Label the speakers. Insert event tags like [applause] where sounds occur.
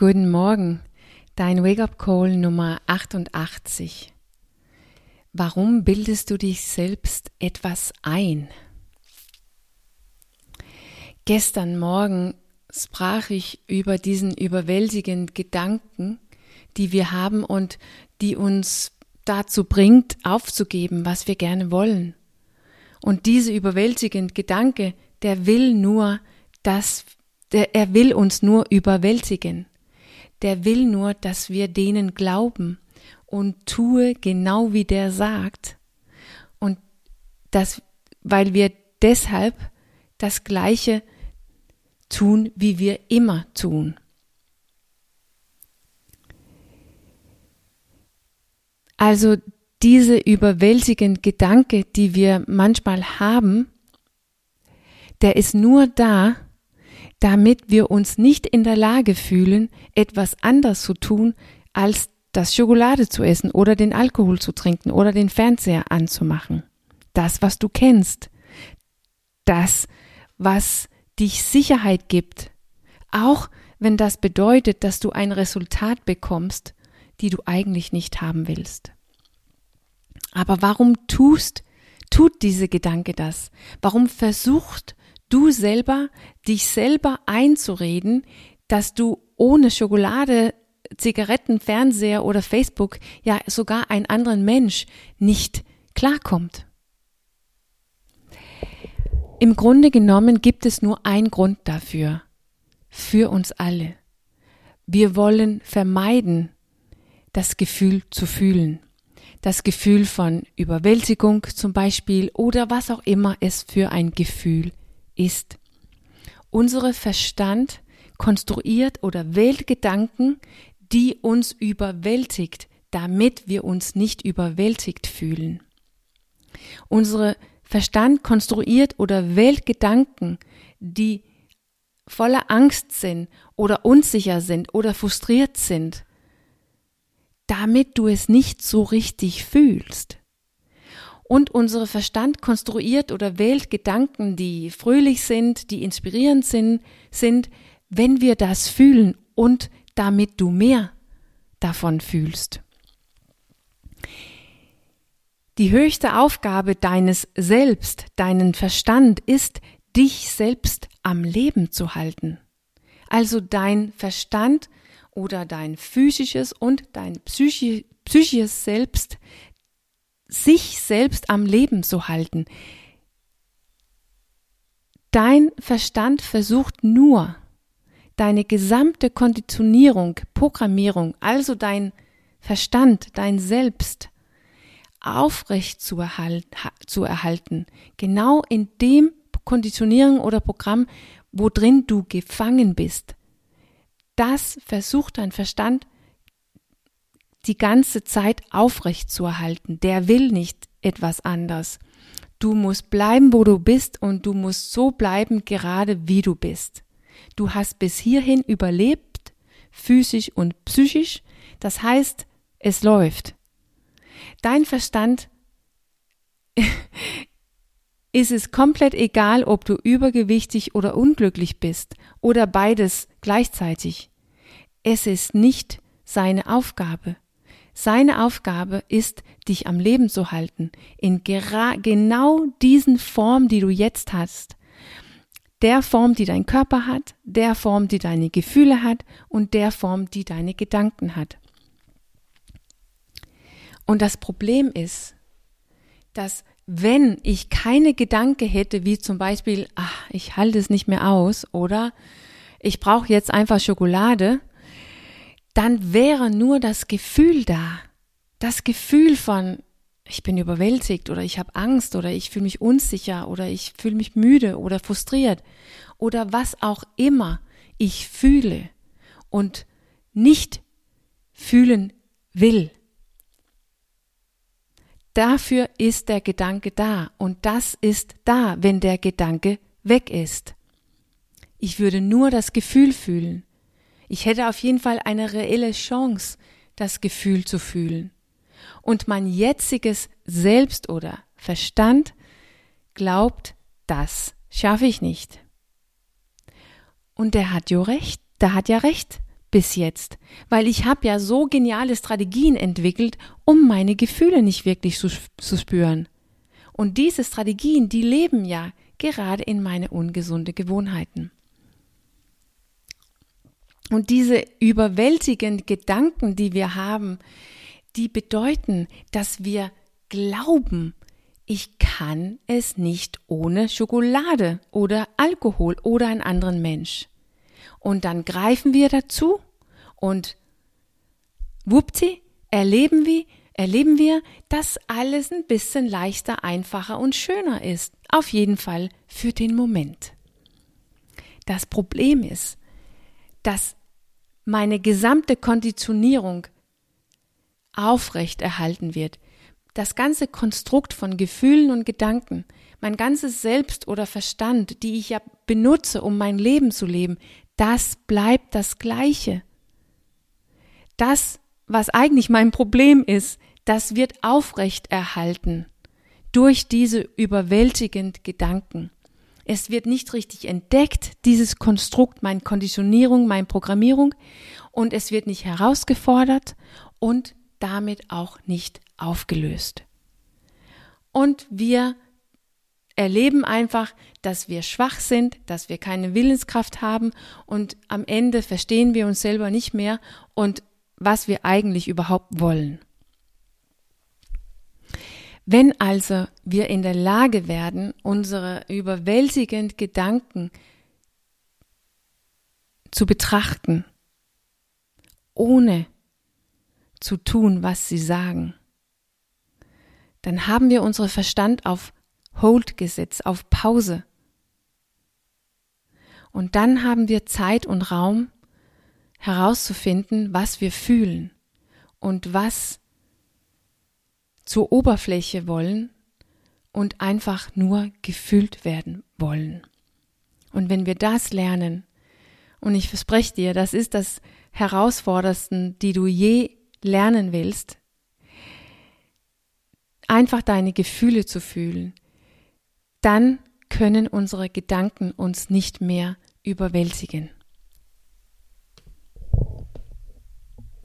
Speaker 1: Guten Morgen, dein Wake-up-Call Nummer 88. Warum bildest du dich selbst etwas ein? Gestern Morgen sprach ich über diesen überwältigenden Gedanken, die wir haben und die uns dazu bringt, aufzugeben, was wir gerne wollen. Und diese überwältigende Gedanke, der will nur, dass der, er will uns nur überwältigen der will nur, dass wir denen glauben und tue genau wie der sagt. Und das, weil wir deshalb das Gleiche tun, wie wir immer tun. Also diese überwältigende Gedanke, die wir manchmal haben, der ist nur da, damit wir uns nicht in der Lage fühlen, etwas anders zu tun, als das Schokolade zu essen oder den Alkohol zu trinken oder den Fernseher anzumachen. Das, was du kennst. Das, was dich Sicherheit gibt. Auch wenn das bedeutet, dass du ein Resultat bekommst, die du eigentlich nicht haben willst. Aber warum tust, tut diese Gedanke das? Warum versucht du selber, dich selber einzureden, dass du ohne Schokolade, Zigaretten, Fernseher oder Facebook ja sogar einen anderen Mensch nicht klarkommt. Im Grunde genommen gibt es nur einen Grund dafür, für uns alle. Wir wollen vermeiden, das Gefühl zu fühlen. Das Gefühl von Überwältigung zum Beispiel oder was auch immer es für ein Gefühl ist. Unsere Verstand konstruiert oder wählt Gedanken, die uns überwältigt, damit wir uns nicht überwältigt fühlen. Unsere Verstand konstruiert oder wählt Gedanken, die voller Angst sind oder unsicher sind oder frustriert sind, damit du es nicht so richtig fühlst und unser Verstand konstruiert oder wählt Gedanken, die fröhlich sind, die inspirierend sind, sind, wenn wir das fühlen und damit du mehr davon fühlst. Die höchste Aufgabe deines Selbst, deinen Verstand ist, dich selbst am Leben zu halten. Also dein Verstand oder dein physisches und dein psychisches Selbst sich selbst am Leben zu halten. Dein Verstand versucht nur, deine gesamte Konditionierung, Programmierung, also dein Verstand, dein Selbst, aufrecht zu, erhalt, zu erhalten. Genau in dem Konditionierung oder Programm, wo drin du gefangen bist. Das versucht dein Verstand die ganze Zeit aufrecht zu erhalten. Der will nicht etwas anders. Du musst bleiben, wo du bist und du musst so bleiben, gerade wie du bist. Du hast bis hierhin überlebt, physisch und psychisch. Das heißt, es läuft. Dein Verstand [laughs] ist es komplett egal, ob du übergewichtig oder unglücklich bist oder beides gleichzeitig. Es ist nicht seine Aufgabe. Seine Aufgabe ist, dich am Leben zu halten, in genau diesen Form, die du jetzt hast. Der Form, die dein Körper hat, der Form, die deine Gefühle hat und der Form, die deine Gedanken hat. Und das Problem ist, dass wenn ich keine Gedanke hätte, wie zum Beispiel, ach, ich halte es nicht mehr aus oder ich brauche jetzt einfach Schokolade, dann wäre nur das Gefühl da. Das Gefühl von, ich bin überwältigt oder ich habe Angst oder ich fühle mich unsicher oder ich fühle mich müde oder frustriert oder was auch immer ich fühle und nicht fühlen will. Dafür ist der Gedanke da und das ist da, wenn der Gedanke weg ist. Ich würde nur das Gefühl fühlen. Ich hätte auf jeden Fall eine reelle Chance, das Gefühl zu fühlen. Und mein jetziges Selbst oder Verstand glaubt, das schaffe ich nicht. Und der hat ja recht, der hat ja recht. bis jetzt, weil ich habe ja so geniale Strategien entwickelt, um meine Gefühle nicht wirklich zu, zu spüren. Und diese Strategien, die leben ja gerade in meine ungesunde Gewohnheiten. Und diese überwältigenden Gedanken, die wir haben, die bedeuten, dass wir glauben, ich kann es nicht ohne Schokolade oder Alkohol oder einen anderen Mensch. Und dann greifen wir dazu und wupti, erleben wir, erleben wir, dass alles ein bisschen leichter, einfacher und schöner ist. Auf jeden Fall für den Moment. Das Problem ist, dass meine gesamte Konditionierung aufrecht erhalten wird das ganze Konstrukt von Gefühlen und Gedanken, mein ganzes Selbst oder Verstand, die ich ja benutze, um mein Leben zu leben, das bleibt das Gleiche. Das, was eigentlich mein Problem ist, das wird aufrecht erhalten durch diese überwältigend Gedanken. Es wird nicht richtig entdeckt, dieses Konstrukt, meine Konditionierung, meine Programmierung, und es wird nicht herausgefordert und damit auch nicht aufgelöst. Und wir erleben einfach, dass wir schwach sind, dass wir keine Willenskraft haben und am Ende verstehen wir uns selber nicht mehr und was wir eigentlich überhaupt wollen. Wenn also wir in der Lage werden, unsere überwältigenden Gedanken zu betrachten, ohne zu tun, was sie sagen, dann haben wir unseren Verstand auf Hold gesetzt, auf Pause. Und dann haben wir Zeit und Raum herauszufinden, was wir fühlen und was zur Oberfläche wollen und einfach nur gefühlt werden wollen. Und wenn wir das lernen, und ich verspreche dir, das ist das Herausforderndste, die du je lernen willst, einfach deine Gefühle zu fühlen, dann können unsere Gedanken uns nicht mehr überwältigen.